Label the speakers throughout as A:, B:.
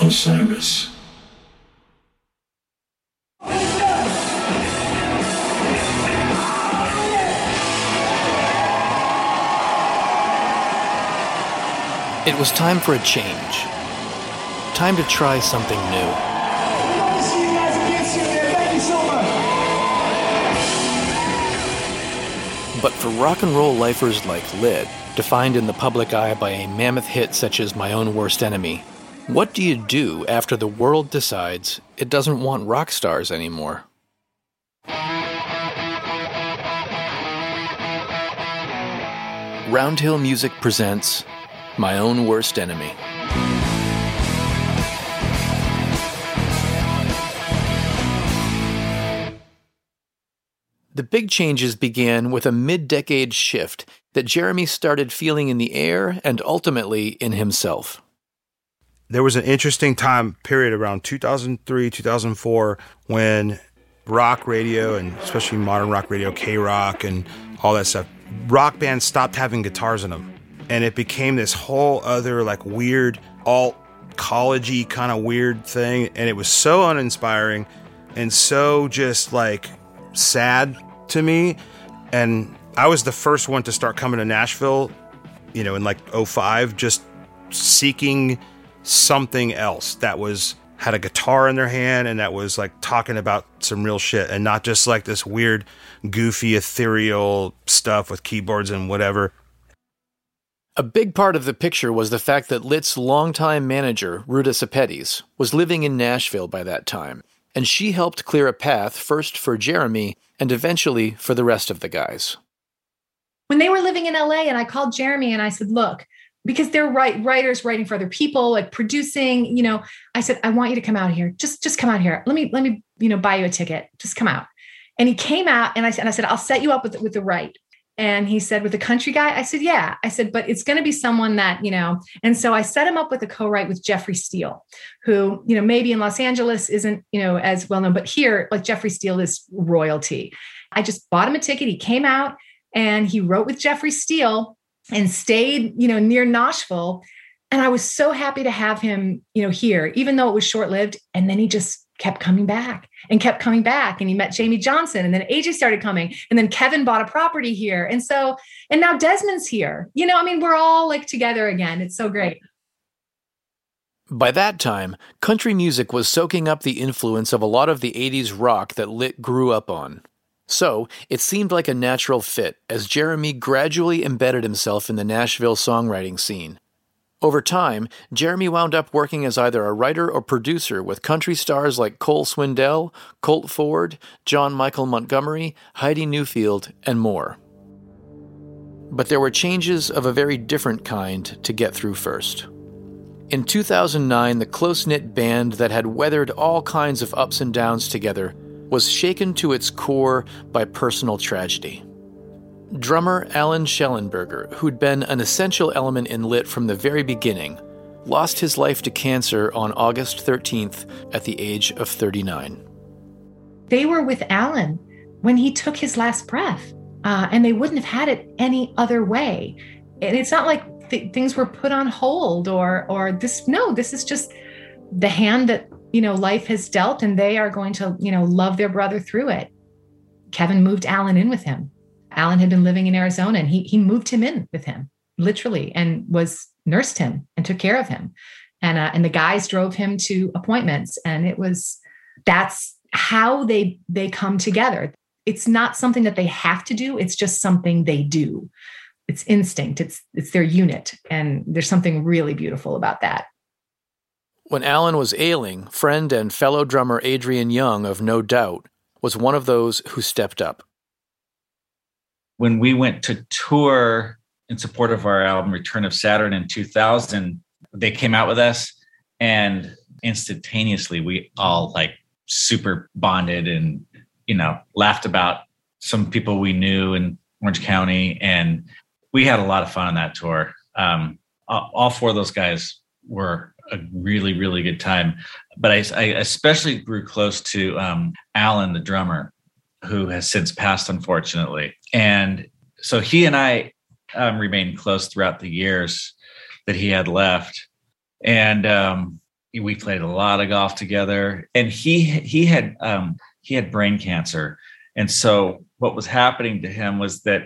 A: Osiris.
B: It was time for a change. Time to try something new. But for rock and roll lifers like Lit, defined in the public eye by a mammoth hit such as My Own Worst Enemy, what do you do after the world decides it doesn't want rock stars anymore? Roundhill Music presents My Own Worst Enemy. The big changes began with a mid decade shift that Jeremy started feeling in the air and ultimately in himself.
C: There was an interesting time period around 2003, 2004 when rock radio and especially modern rock radio, KROQ, and all that stuff, rock bands stopped having guitars in them. And it became this whole other, like, weird, alt collegey kind of weird thing. And it was so uninspiring and so just like sad to me. And I was the first one to start coming to Nashville, you know, in like 05, just seeking something else that was had a guitar in their hand and that was like talking about some real shit and not just like this weird, goofy, ethereal stuff with keyboards and whatever.
B: A big part of the picture was the fact that Lit's longtime manager, Ruta Sepetys, was living in Nashville by that time, and she helped clear a path first for Jeremy and eventually for the rest of the guys.
D: When they were living in LA, and I called Jeremy and I said, Look, because they're write, writers writing for other people, like producing, you know, I said, I want you to come out here. Just, just come out here. Let me, let me, you know, buy you a ticket. Just come out. And he came out and I said, and I said, I'll set you up with, with the right. And he said, with a country guy? I said, yeah. I said, but it's going to be someone that, you know, and so I set him up with a co-write with Jeffrey Steele, who, you know, maybe in Los Angeles isn't, you know, as well known, but here, like Jeffrey Steele is royalty. I just bought him a ticket. He came out and he wrote with Jeffrey Steele and stayed, you know, near Nashville. And I was so happy to have him, you know, here, even though it was short-lived. And then he just kept coming back and kept coming back. And he met Jamey Johnson. And then AJ started coming. And then Kevin bought a property here. And so, and now Desmond's here. You know, I mean, we're all like together again. It's so great.
B: By that time, country music was soaking up the influence of a lot of the 80s rock that Lit grew up on. So, it seemed like a natural fit as Jeremy gradually embedded himself in the Nashville songwriting scene. Over time, Jeremy wound up working as either a writer or producer with country stars like Cole Swindell, Colt Ford, John Michael Montgomery, Heidi Newfield, and more. But there were changes of a very different kind to get through first. In 2009, the close knit band that had weathered all kinds of ups and downs together was shaken to its core by personal tragedy. Drummer Allen Shellenberger, who'd been an essential element in Lit from the very beginning, lost his life to cancer on August 13th at the age of 39.
D: They were with Allen when he took his last breath, uh, and they wouldn't have had it any other way. And it's not like th- things were put on hold or or this. No, this is just the hand that you know life has dealt, and they are going to you know love their brother through it. Kevin moved Allen in with him Allen had been living in Arizona and he, he moved him in with him, literally, and was nursed him and took care of him. And, uh, and the guys drove him to appointments. And it was, that's how they, they come together. It's not something that they have to do. It's just something they do. It's instinct. It's, it's their unit. And there's something really beautiful about that.
B: When Allen was ailing, friend and fellow drummer Adrian Young of No Doubt was one of those who stepped up
E: when we went to tour in support of our album Return of Saturn in 2000, they came out with us and instantaneously we all like super bonded and you know laughed about some people we knew in Orange County and we had a lot of fun on that tour. Um, all four of those guys were a really really good time, but I, I especially grew close to um, Allen, the drummer, who has since passed, unfortunately. And so he and I um, remained close throughout the years that he had left. and um, we played a lot of golf together. And he he had um, he had brain cancer, and so what was happening to him was that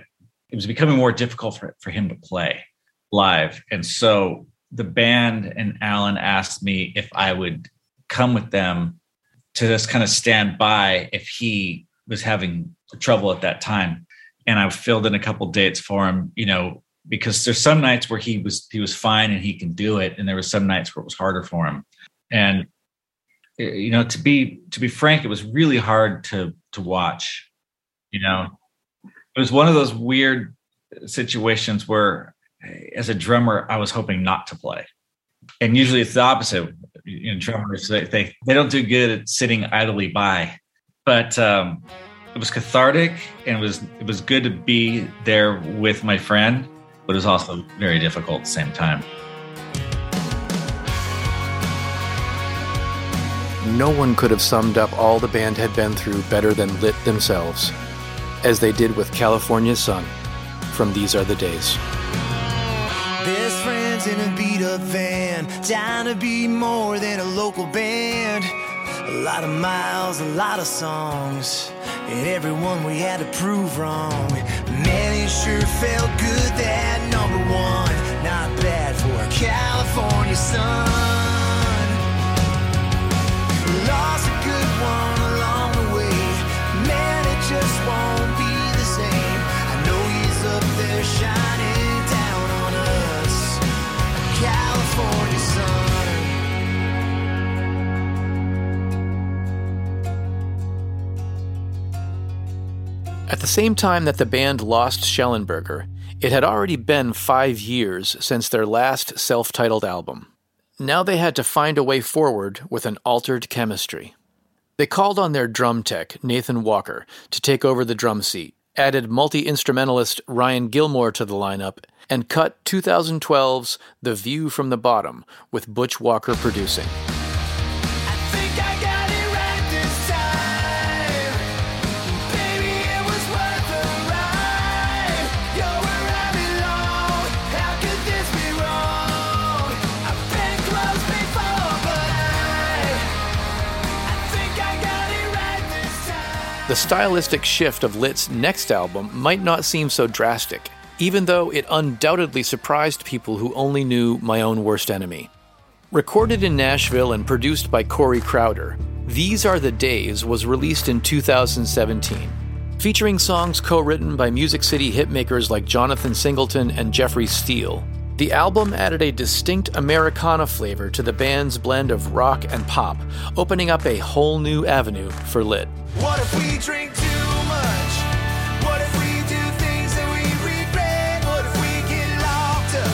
E: it was becoming more difficult for, for him to play live. And so the band and Allen asked me if I would come with them to just kind of stand by if he was having trouble at that time. And I filled in a couple dates for him, you know, because there's some nights where he was he was fine and he can do it, and there was some nights where it was harder for him. And eh, you know, to be to be frank, it was really hard to to watch. You know, it was one of those weird situations where as a drummer, I was hoping not to play. And usually it's the opposite. You know, drummers they, they, they don't do good at sitting idly by. But um, it was cathartic and it was it was good to be there with my friend, but it was also very difficult at the same time.
B: No one could have summed up all the band had been through better than Lit themselves, as they did with California Sun from These Are the Days Best friends
A: in a beat up van, down to be more than a local band. A lot of miles, a lot of songs, and everyone we had to prove wrong. Man, it sure felt good that number one, not bad for a California sun. Lost
B: At the same time that the band lost Shellenberger, it had already been five years since their last self titled album. Now they had to find a way forward with an altered chemistry. They called on their drum tech, Nathan Walker, to take over the drum seat, added multi instrumentalist Ryan Gilmore to the lineup, and cut 2012's The View from the Bottom with Butch Walker producing. The stylistic shift of Lit's next album might not seem so drastic, even though it undoubtedly surprised people who only knew My Own Worst Enemy. Recorded in Nashville and produced by Corey Crowder, These Are the Days was released in 2017. Featuring songs co written by Music City hitmakers like Jonathan Singleton and Jeffrey Steele, the album added a distinct Americana flavor to the band's blend of rock and pop, opening up a whole new avenue for Lit.
A: What if we drink too much? What if we do things that we regret? What if we get locked up,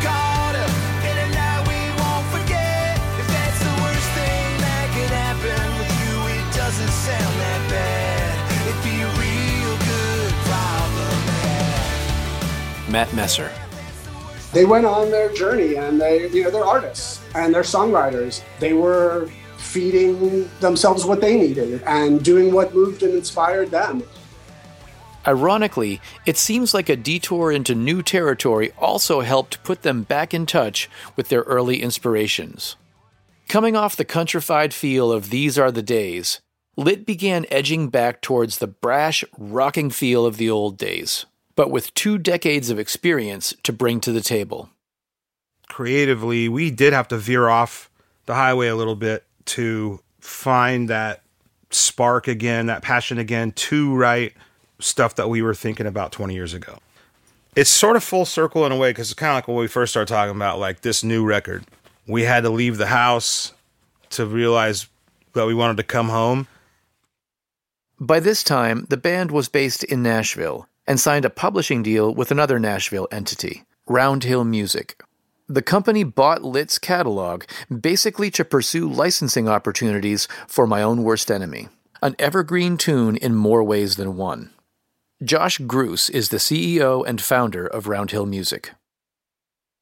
A: caught up in a night we won't forget? If that's the worst thing that could happen with you, it doesn't sound that bad. It'd be a real good problem.
B: Matt Messer.
F: They went on their journey and they, you know, they're artists and they're songwriters. They were feeding themselves what they needed and doing what moved and inspired them.
B: Ironically, it seems like a detour into new territory also helped put them back in touch with their early inspirations. Coming off the countrified feel of These Are the Days, Lit began edging back towards the brash, rocking feel of the old days, but with two decades of experience to bring to the table.
C: Creatively, we did have to veer off the highway a little bit to find that spark again, that passion again to write stuff that we were thinking about 20 years ago. It's sort of full circle in a way because it's kind of like when we first started talking about like this new record. We had to leave the house to realize that we wanted to come home.
B: By this time, the band was based in Nashville and signed a publishing deal with another Nashville entity, Roundhill Music. The company bought Lit's catalog basically to pursue licensing opportunities for My Own Worst Enemy, an evergreen tune in more ways than one. Josh Gruss is the CEO and founder of Roundhill Music.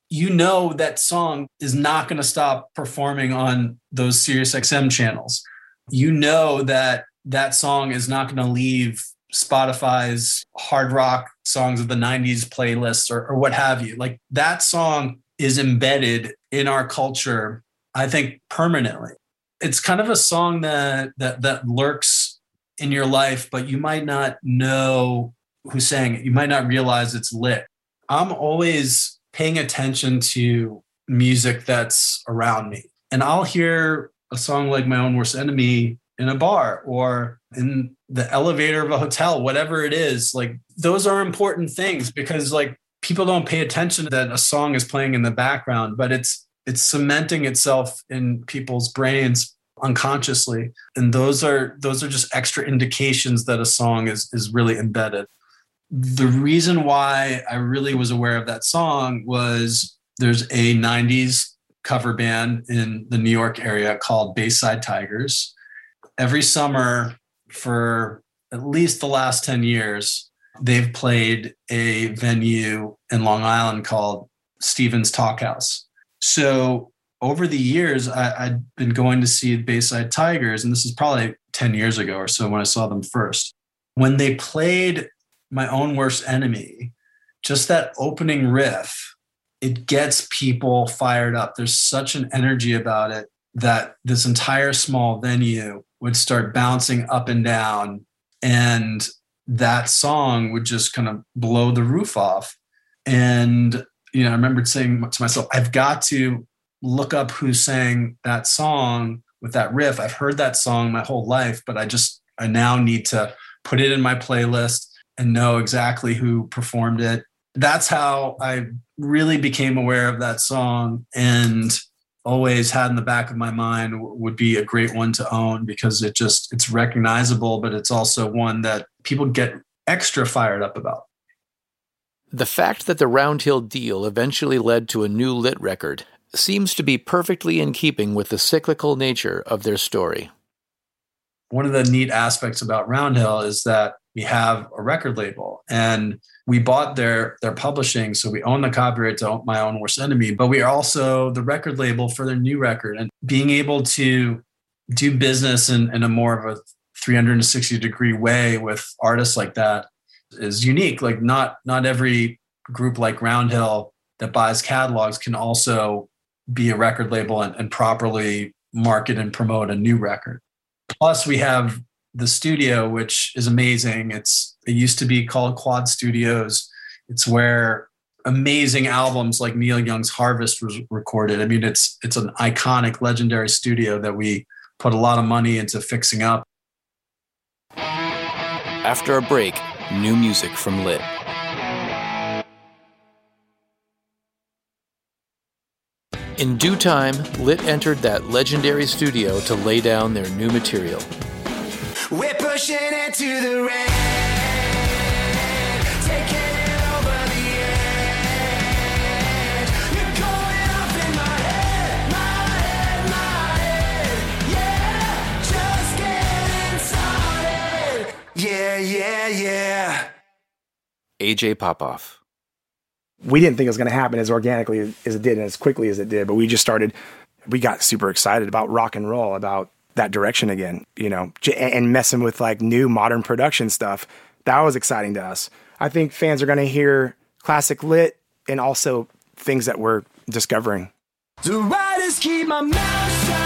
G: You know that song is not going to stop performing on those SiriusXM channels. You know that that song is not going to leave Spotify's hard rock songs of the 90s playlists or, or what have you. Like that song is embedded in our culture, I think permanently. It's kind of a song that that that lurks in your life, but you might not know who sang it. You might not realize it's lit. I'm always paying attention to music that's around me. And I'll hear a song like My Own Worst Enemy in a bar or in the elevator of a hotel, whatever it is. Like those are important things because like people don't pay attention that a song is playing in the background, but it's it's cementing itself in people's brains unconsciously. And those are those are just extra indications that a song is is really embedded. The reason why I really was aware of that song was there's a 90s cover band in the New York area called Bayside Tigers. Every summer for at least the last 10 years, they've played a venue in Long Island called Stephen's Talkhouse. So over the years, I, had been going to see Bayside Tigers, and this is probably 10 years ago or so when I saw them first. When they played My Own Worst Enemy, just that opening riff, it gets people fired up. There's such an energy about it that this entire small venue would start bouncing up and down. And that song would just kind of blow the roof off. And, you know, I remembered saying to myself, I've got to look up who sang that song with that riff. I've heard that song my whole life, but I just, I now need to put it in my playlist and know exactly who performed it. That's how I really became aware of that song and always had in the back of my mind would be a great one to own because it just it's recognizable but it's also one that people get extra fired up about.
B: The fact that the roundhill deal eventually led to a new lit record seems to be perfectly in keeping with the cyclical nature of their story.
G: One of the neat aspects about roundhill is that we have a record label. And we bought their their publishing. So we own the copyright to my own worst enemy but we are also the record label for their new record. And being able to do business in, in a more of a 360 degree way with artists like that is unique. Like not not every group like roundhill that buys catalogs can also be a record label and, and properly market and promote a new record. Plus we have the studio, which is amazing. It's it used to be called Quad Studios. It's where amazing albums like Neil Young's Harvest was recorded. I mean, it's it's an iconic, legendary studio that we put a lot of money into fixing up.
B: After a break, new music from Lit. In due time, Lit entered that legendary studio to lay down their new material.
A: We're pushing it to the rain. Taking it over the edge. You're going off in my head, my head, my head. Yeah, just getting started. Yeah, yeah, yeah.
B: AJ Popoff.
H: we didn't think it was going to happen as organically as it did and as quickly as it did. But we just started, we got super excited about rock and roll, about that direction again, you know, and messing with like new modern production stuff. That was exciting to us. I think fans are going to hear classic lit and also things that we're discovering.
A: The riders keep my mouth shut.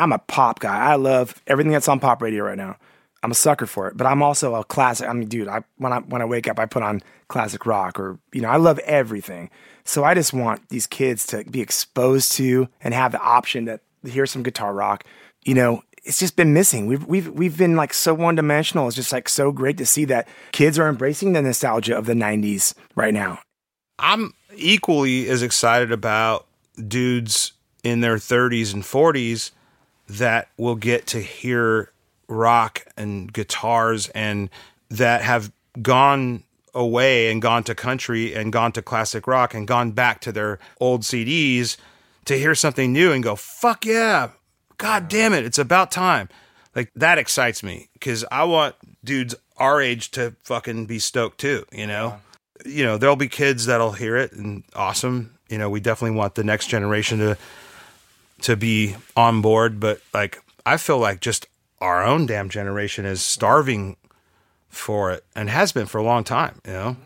H: I'm a pop guy. I love everything that's on pop radio right now. I'm a sucker for it, but I'm also a classic. I mean, dude, I when I when I wake up, I put on classic rock, or you know, I love everything. So I just want these kids to be exposed to and have the option to hear some guitar rock. You know, it's just been missing. We've we've we've been like so one dimensional. It's just like so great to see that kids are embracing the nostalgia of the '90s right now.
C: I'm equally as excited about dudes in their 30s and 40s that will get to hear rock and guitars and that have gone away and gone to country and gone to classic rock and gone back to their old CDs to hear something new and go, fuck yeah, god damn it, it's about time. Like that excites me because I want dudes our age to fucking be stoked too. You know, you know there'll be kids that'll hear it and awesome. You know, we definitely want the next generation to to be on board. But like, I feel like just our own damn generation is starving for it and has been for a long time. You know,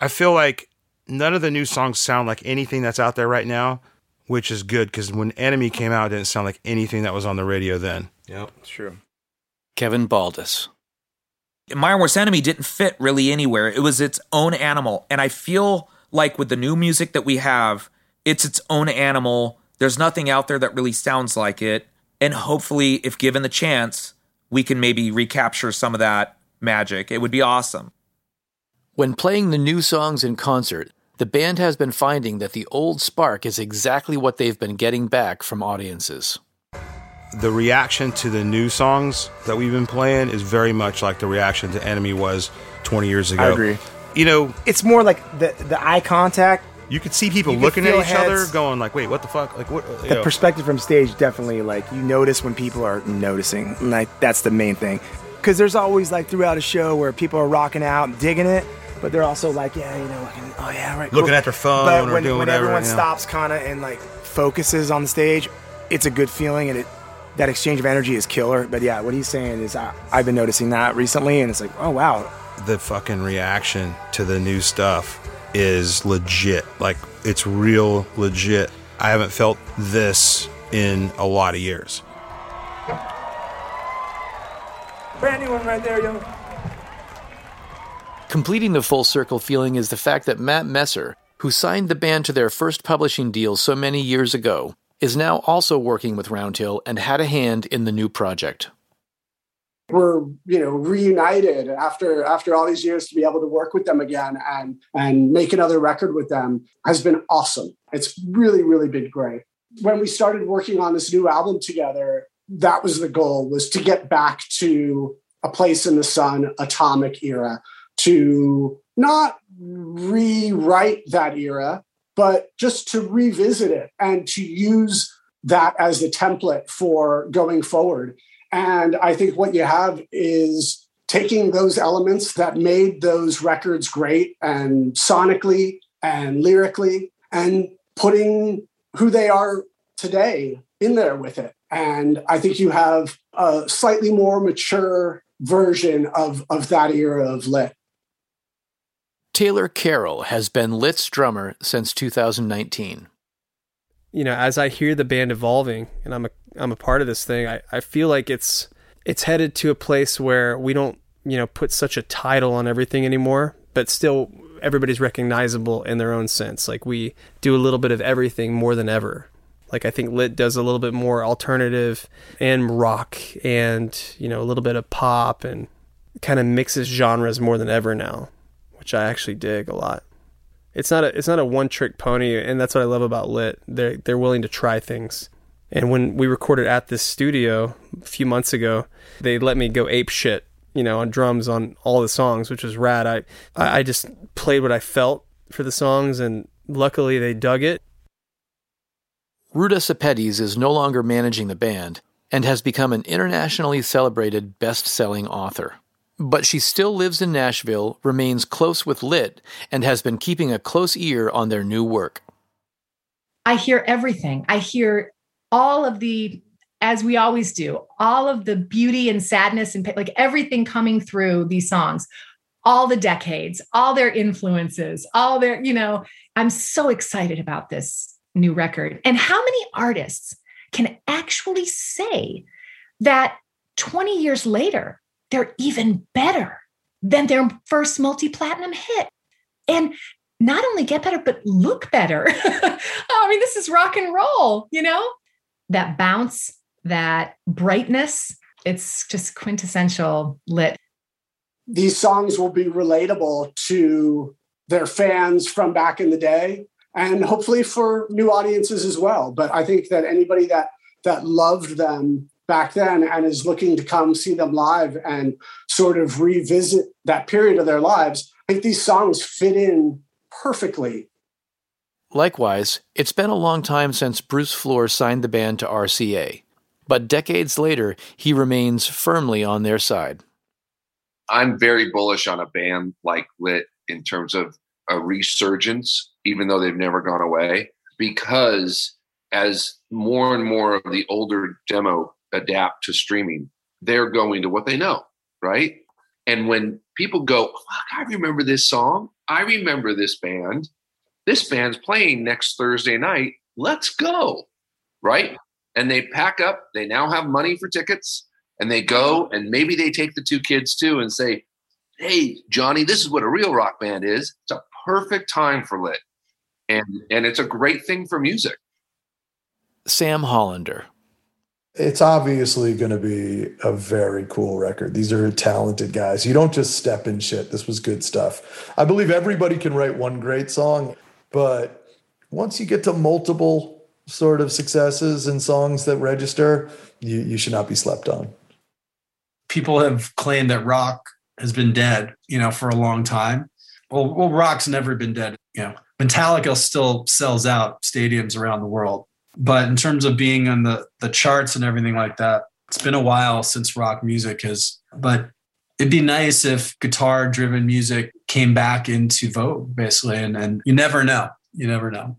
C: I feel like none of the new songs sound like anything that's out there right now, which is good because when Enemy came out, it didn't sound like anything that was on the radio then.
H: Yep, it's true.
B: Kevin Baldes.
I: My Worst Enemy didn't fit really anywhere. It was its own animal. And I feel like with the new music that we have, it's its own animal. There's nothing out there that really sounds like it. And hopefully, if given the chance, we can maybe recapture some of that magic. It would be awesome.
B: When playing the new songs in concert, the band has been finding that the old spark is exactly what they've been getting back from audiences.
C: The reaction to the new songs that we've been playing is very much like the reaction to Enemy was 20 years ago.
H: I agree.
C: You know,
H: It's more like the the eye contact,
C: you could see people
H: You could
C: looking at
H: feel
C: each other, going like, "Wait, what the fuck?" Like, what? you
H: the
C: know.
H: perspective from stage definitely like you notice when people are noticing and like that's the main thing because there's always like throughout a show where people are rocking out and digging it but they're also like yeah you know like, oh yeah right
C: Looking
H: cool.
C: at their phone
H: but
C: or
H: when,
C: doing
H: when
C: whatever,
H: everyone
C: you know.
H: stops kind of and like focuses on the stage it's a good feeling and it that exchange of energy is killer but yeah what he's saying is I, i've been noticing that recently and it's like oh wow
C: the fucking reaction to the new stuff is legit. Like, it's real legit. I haven't felt this in a lot of years.
H: brand new one right there yo
B: Completing the full circle feeling is the fact that Matt Messer, who signed the band to their first publishing deal so many years ago, is now also working with Roundhill and had a hand in the new project.
F: we're you know reunited after after all these years to be able to work with them again and and make another record with them has been awesome it's really really been great when we started working on this new album together that was the goal was to get back to a place in the sun atomic era to not rewrite that era but just to revisit it and to use that as the template for going forward and I think what you have is taking those elements that made those records great and sonically and lyrically and putting who they are today in there with it. And I think you have a slightly more mature version of, of that era of lit.
B: Taylor Carroll has been Lit's drummer since 2019.
J: you know, as I hear the band evolving and I'm a I'm a part of this thing, I, I feel like it's it's headed to a place where we don't, you know, put such a title on everything anymore, but still everybody's recognizable in their own sense. Like we do a little bit of everything more than ever. Like I think Lit does a little bit more alternative and rock and, you know, a little bit of pop and kind of mixes genres more than ever now, which I actually dig a lot it's not a it's not a one trick pony and that's what I love about Lit. They're they're willing to try things. And when we recorded at this studio a few months ago, they let me go ape shit, you know, on drums on all the songs, which was rad. I I just played what I felt for the songs and luckily they dug it.
B: Ruta Sepetys is no longer managing the band and has become an internationally celebrated best selling author. But she still lives in Nashville, remains close with Lit, and has been keeping a close ear on their new work.
D: I hear everything. I hear all of the, as we always do, all of the beauty and sadness and like everything coming through these songs, all the decades, all their influences, all their, you know, I'm so excited about this new record. And how many artists can actually say that 20 years later, they're even better than their first multi platinum hit? And not only get better, but look better. Oh, I mean, this is rock and roll, you know? That bounce, that brightness, it's just quintessential lit.
F: These songs will be relatable to their fans from back in the day and hopefully for new audiences as well. But I think that anybody that that loved them back then and is looking to come see them live and sort of revisit that period of their lives, I think these songs fit in perfectly.
B: Likewise, it's been a long time since Bruce Flohr signed the band to RCA. but decades later, he remains firmly on their side.
K: I'm very bullish on a band like Lit in terms of a resurgence, even though they've never gone away, because as more and more of the older demo adapt to streaming, they're going to what they know, right? And when people go, I remember this song, I remember this band, this band's playing next Thursday night, let's go, right? And they pack up, they now have money for tickets, and they go, and maybe they take the two kids too and say, Hey, Johnny, this is what a real rock band is. It's a perfect time for lit. And and it's a great thing for music.
B: Sam Hollander.
L: It's obviously going to be a very cool record. These are talented guys. You don't just step in shit. This was good stuff. I believe everybody can write one great song, but once you get to multiple sort of successes and songs that register, you, you should not be slept on.
G: People have claimed that rock has been dead, you know, for a long time. Well, well, rock's never been dead. You know, Metallica still sells out stadiums around the world. But in terms of being on the the charts and everything like that, it's been a while since rock music has. But it'd be nice if guitar driven music came back into vogue, basically. And and you never know. You never know.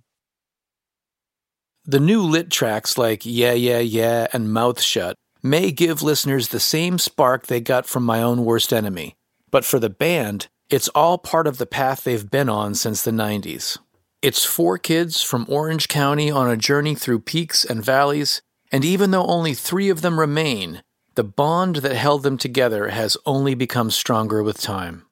B: The new lit tracks like Yeah, Yeah, Yeah and Mouth Shut may give listeners the same spark they got from my own worst enemy. But for the band, it's all part of the path they've been on since the 90s. It's four kids from Orange County on a journey through peaks and valleys, and even though only three of them remain, the bond that held them together has only become stronger with time.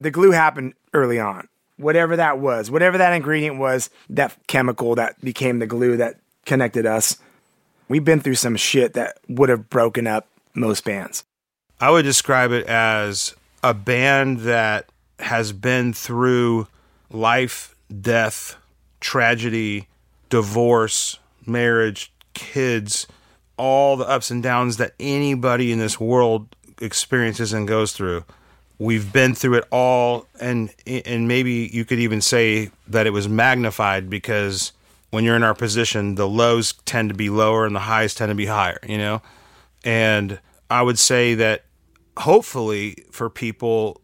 H: The glue happened early on. Whatever that was, whatever that ingredient was, that chemical that became the glue that connected us. We've been through some shit that would have broken up most bands.
C: I would describe it as a band that has been through life, death, tragedy, divorce, marriage, kids, all the ups and downs that anybody in this world experiences and goes through. We've been through it all and and maybe you could even say that it was magnified because when you're in our position, the lows tend to be lower and the highs tend to be higher, you know? And I would say that hopefully for people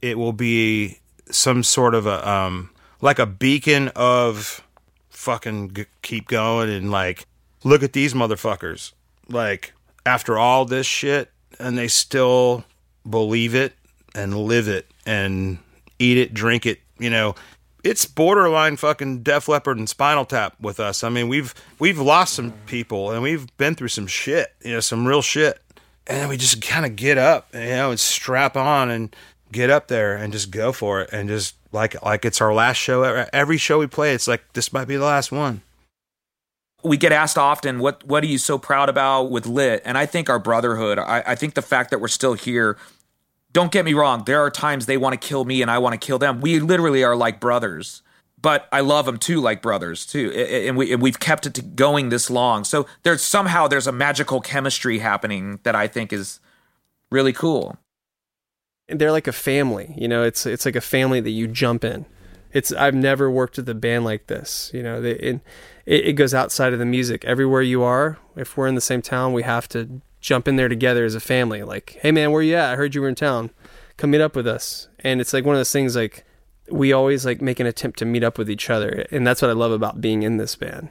C: it will be some sort of a um like a beacon of fucking g- keep going and like look at these motherfuckers like after all this shit and they still believe it and live it and eat it drink it you know it's borderline fucking Def Leppard and Spinal Tap with us. I mean, we've we've lost some people and we've been through some shit, you know, some real shit and then we just kind of get up, you know, and strap on and get up there and just go for it, and just like like it's our last show. Every show we play, it's like this might be the last one.
I: We get asked often, "What what are you so proud about with Lit?" And I think our brotherhood. I, I think the fact that we're still here. Don't get me wrong. There are times they want to kill me and I want to kill them. We literally are like brothers but I love them too, like brothers too, and we and we've kept it going this long. So there's somehow there's a magical chemistry happening that I think is really cool.
J: They're like a family, you know. It's it's like a family that you jump in. It's I've never worked with a band like this, you know. They, it, it goes outside of the music. Everywhere you are, if we're in the same town, we have to jump in there together as a family. Like, hey man, where you at? I heard you were in town. Come meet up with us. And it's like one of those things like we always like make an attempt to meet up with each other. And that's what I love about being in this band.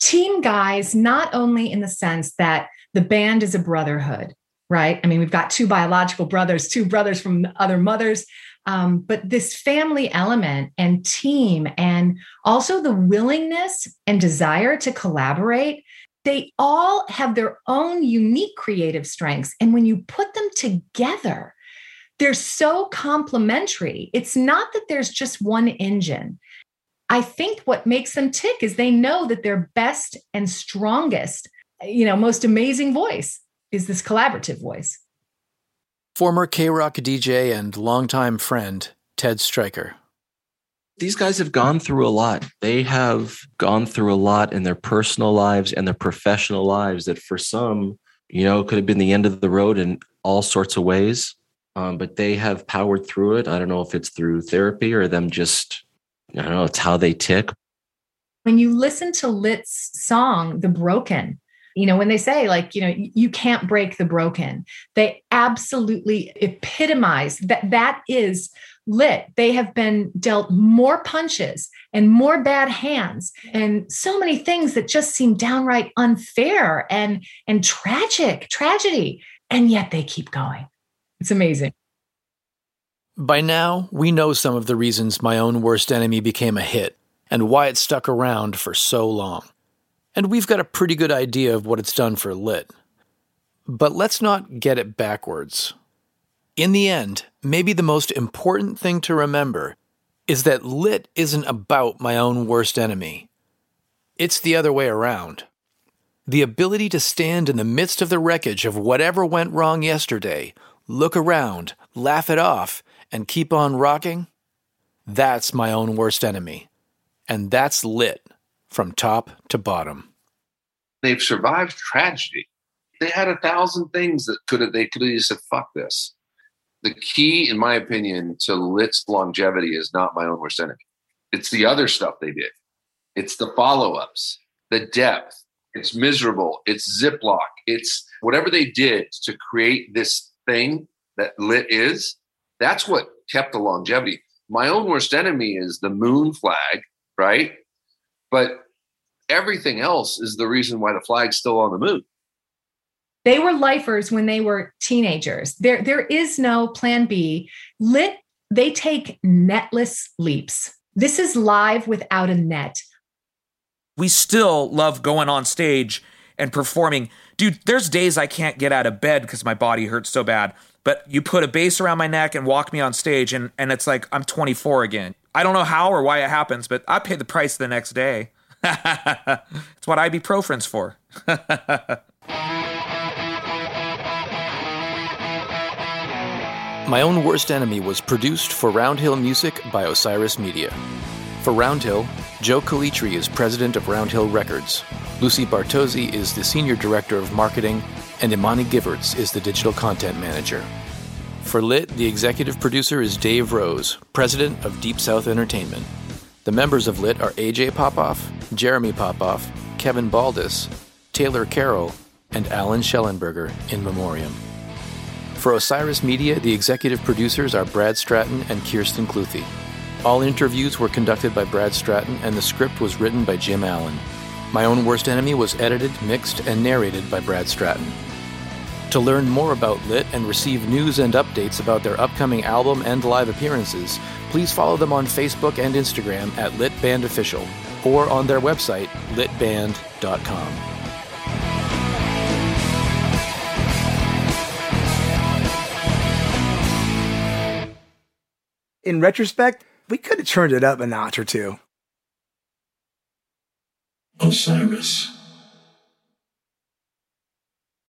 D: Team guys, not only in the sense that the band is a brotherhood, right? I mean, we've got two biological brothers, two brothers from other mothers, um, but this family element and team, and also the willingness and desire to collaborate. They all have their own unique creative strengths. And when you put them together, they're so complementary. It's not that there's just one engine. I think what makes them tick is they know that their best and strongest, you know, most amazing voice is this collaborative voice.
B: Former KROQ DJ and longtime friend, Ted Stryker.
M: These guys have gone through a lot. They have gone through a lot in their personal lives and their professional lives that for some, you know, could have been the end of the road in all sorts of ways um, but they have powered through it. I don't know if it's through therapy or them just, I don't know, it's how they tick.
D: When you listen to Lit's song, The Broken, You know, when they say, like, you know, you can't break the broken, they absolutely epitomize that that is lit. They have been dealt more punches and more bad hands and so many things that just seem downright unfair and and tragic, tragedy. And yet they keep going. It's amazing.
B: By now, we know some of the reasons my own worst enemy became a hit and why it stuck around for so long and we've got a pretty good idea of what it's done for Lit. But let's not get it backwards. In the end, maybe the most important thing to remember is that Lit isn't about my own worst enemy. It's the other way around. The ability to stand in the midst of the wreckage of whatever went wrong yesterday, look around, laugh it off, and keep on rocking that's my own worst enemy. And that's lit from top to bottom.
K: They've survived tragedy. They had a thousand things that could have they could have said, fuck this. The key, in my opinion, to Lit's longevity is not my own worst enemy. It's the other stuff they did. It's the follow-ups, the depth. It's miserable. It's Zip-Lock. It's whatever they did to create this thing that Lit is. That's what kept the longevity. My own worst enemy is the moon flag, right? But everything else is the reason why the flag's still on the moon.
D: They were lifers when they were teenagers. There, there is no plan B. Lit, they take netless leaps. This is live without a net.
I: We still love going on stage and performing. Dude, there's days I can't get out of bed because my body hurts so bad. But you put a bass around my neck and walk me on stage, and, and it's like I'm 24 again. I don't know how or why it happens, but I pay the price the next day. it's what ibuprofen's for.
B: My Own Worst Enemy was produced for Roundhill Music by Osiris Media. For Roundhill, Joe Calitri is president of Roundhill Records, Lucy Bartozzi is the senior director of marketing, and Imani Giverts is the digital content manager. For Lit, the executive producer is Dave Rose, president of Deep South Entertainment. The members of Lit are AJ Popoff, Jeremy Popoff, Kevin Baldes, Taylor Carroll, and Allen Shellenberger in memoriam. For Osiris Media, the executive producers are Brad Stratton and Kirsten Cluthy. All interviews were conducted by Brad Stratton, and the script was written by Jim Allen. My Own Worst Enemy was edited, mixed, and narrated by Brad Stratton. To learn more about Lit and receive news and updates about their upcoming album and live appearances, please follow them on Facebook and Instagram at Lit Band Official or on their website, litband.com.
H: In retrospect, we could have turned it up a notch or two.
N: Osiris.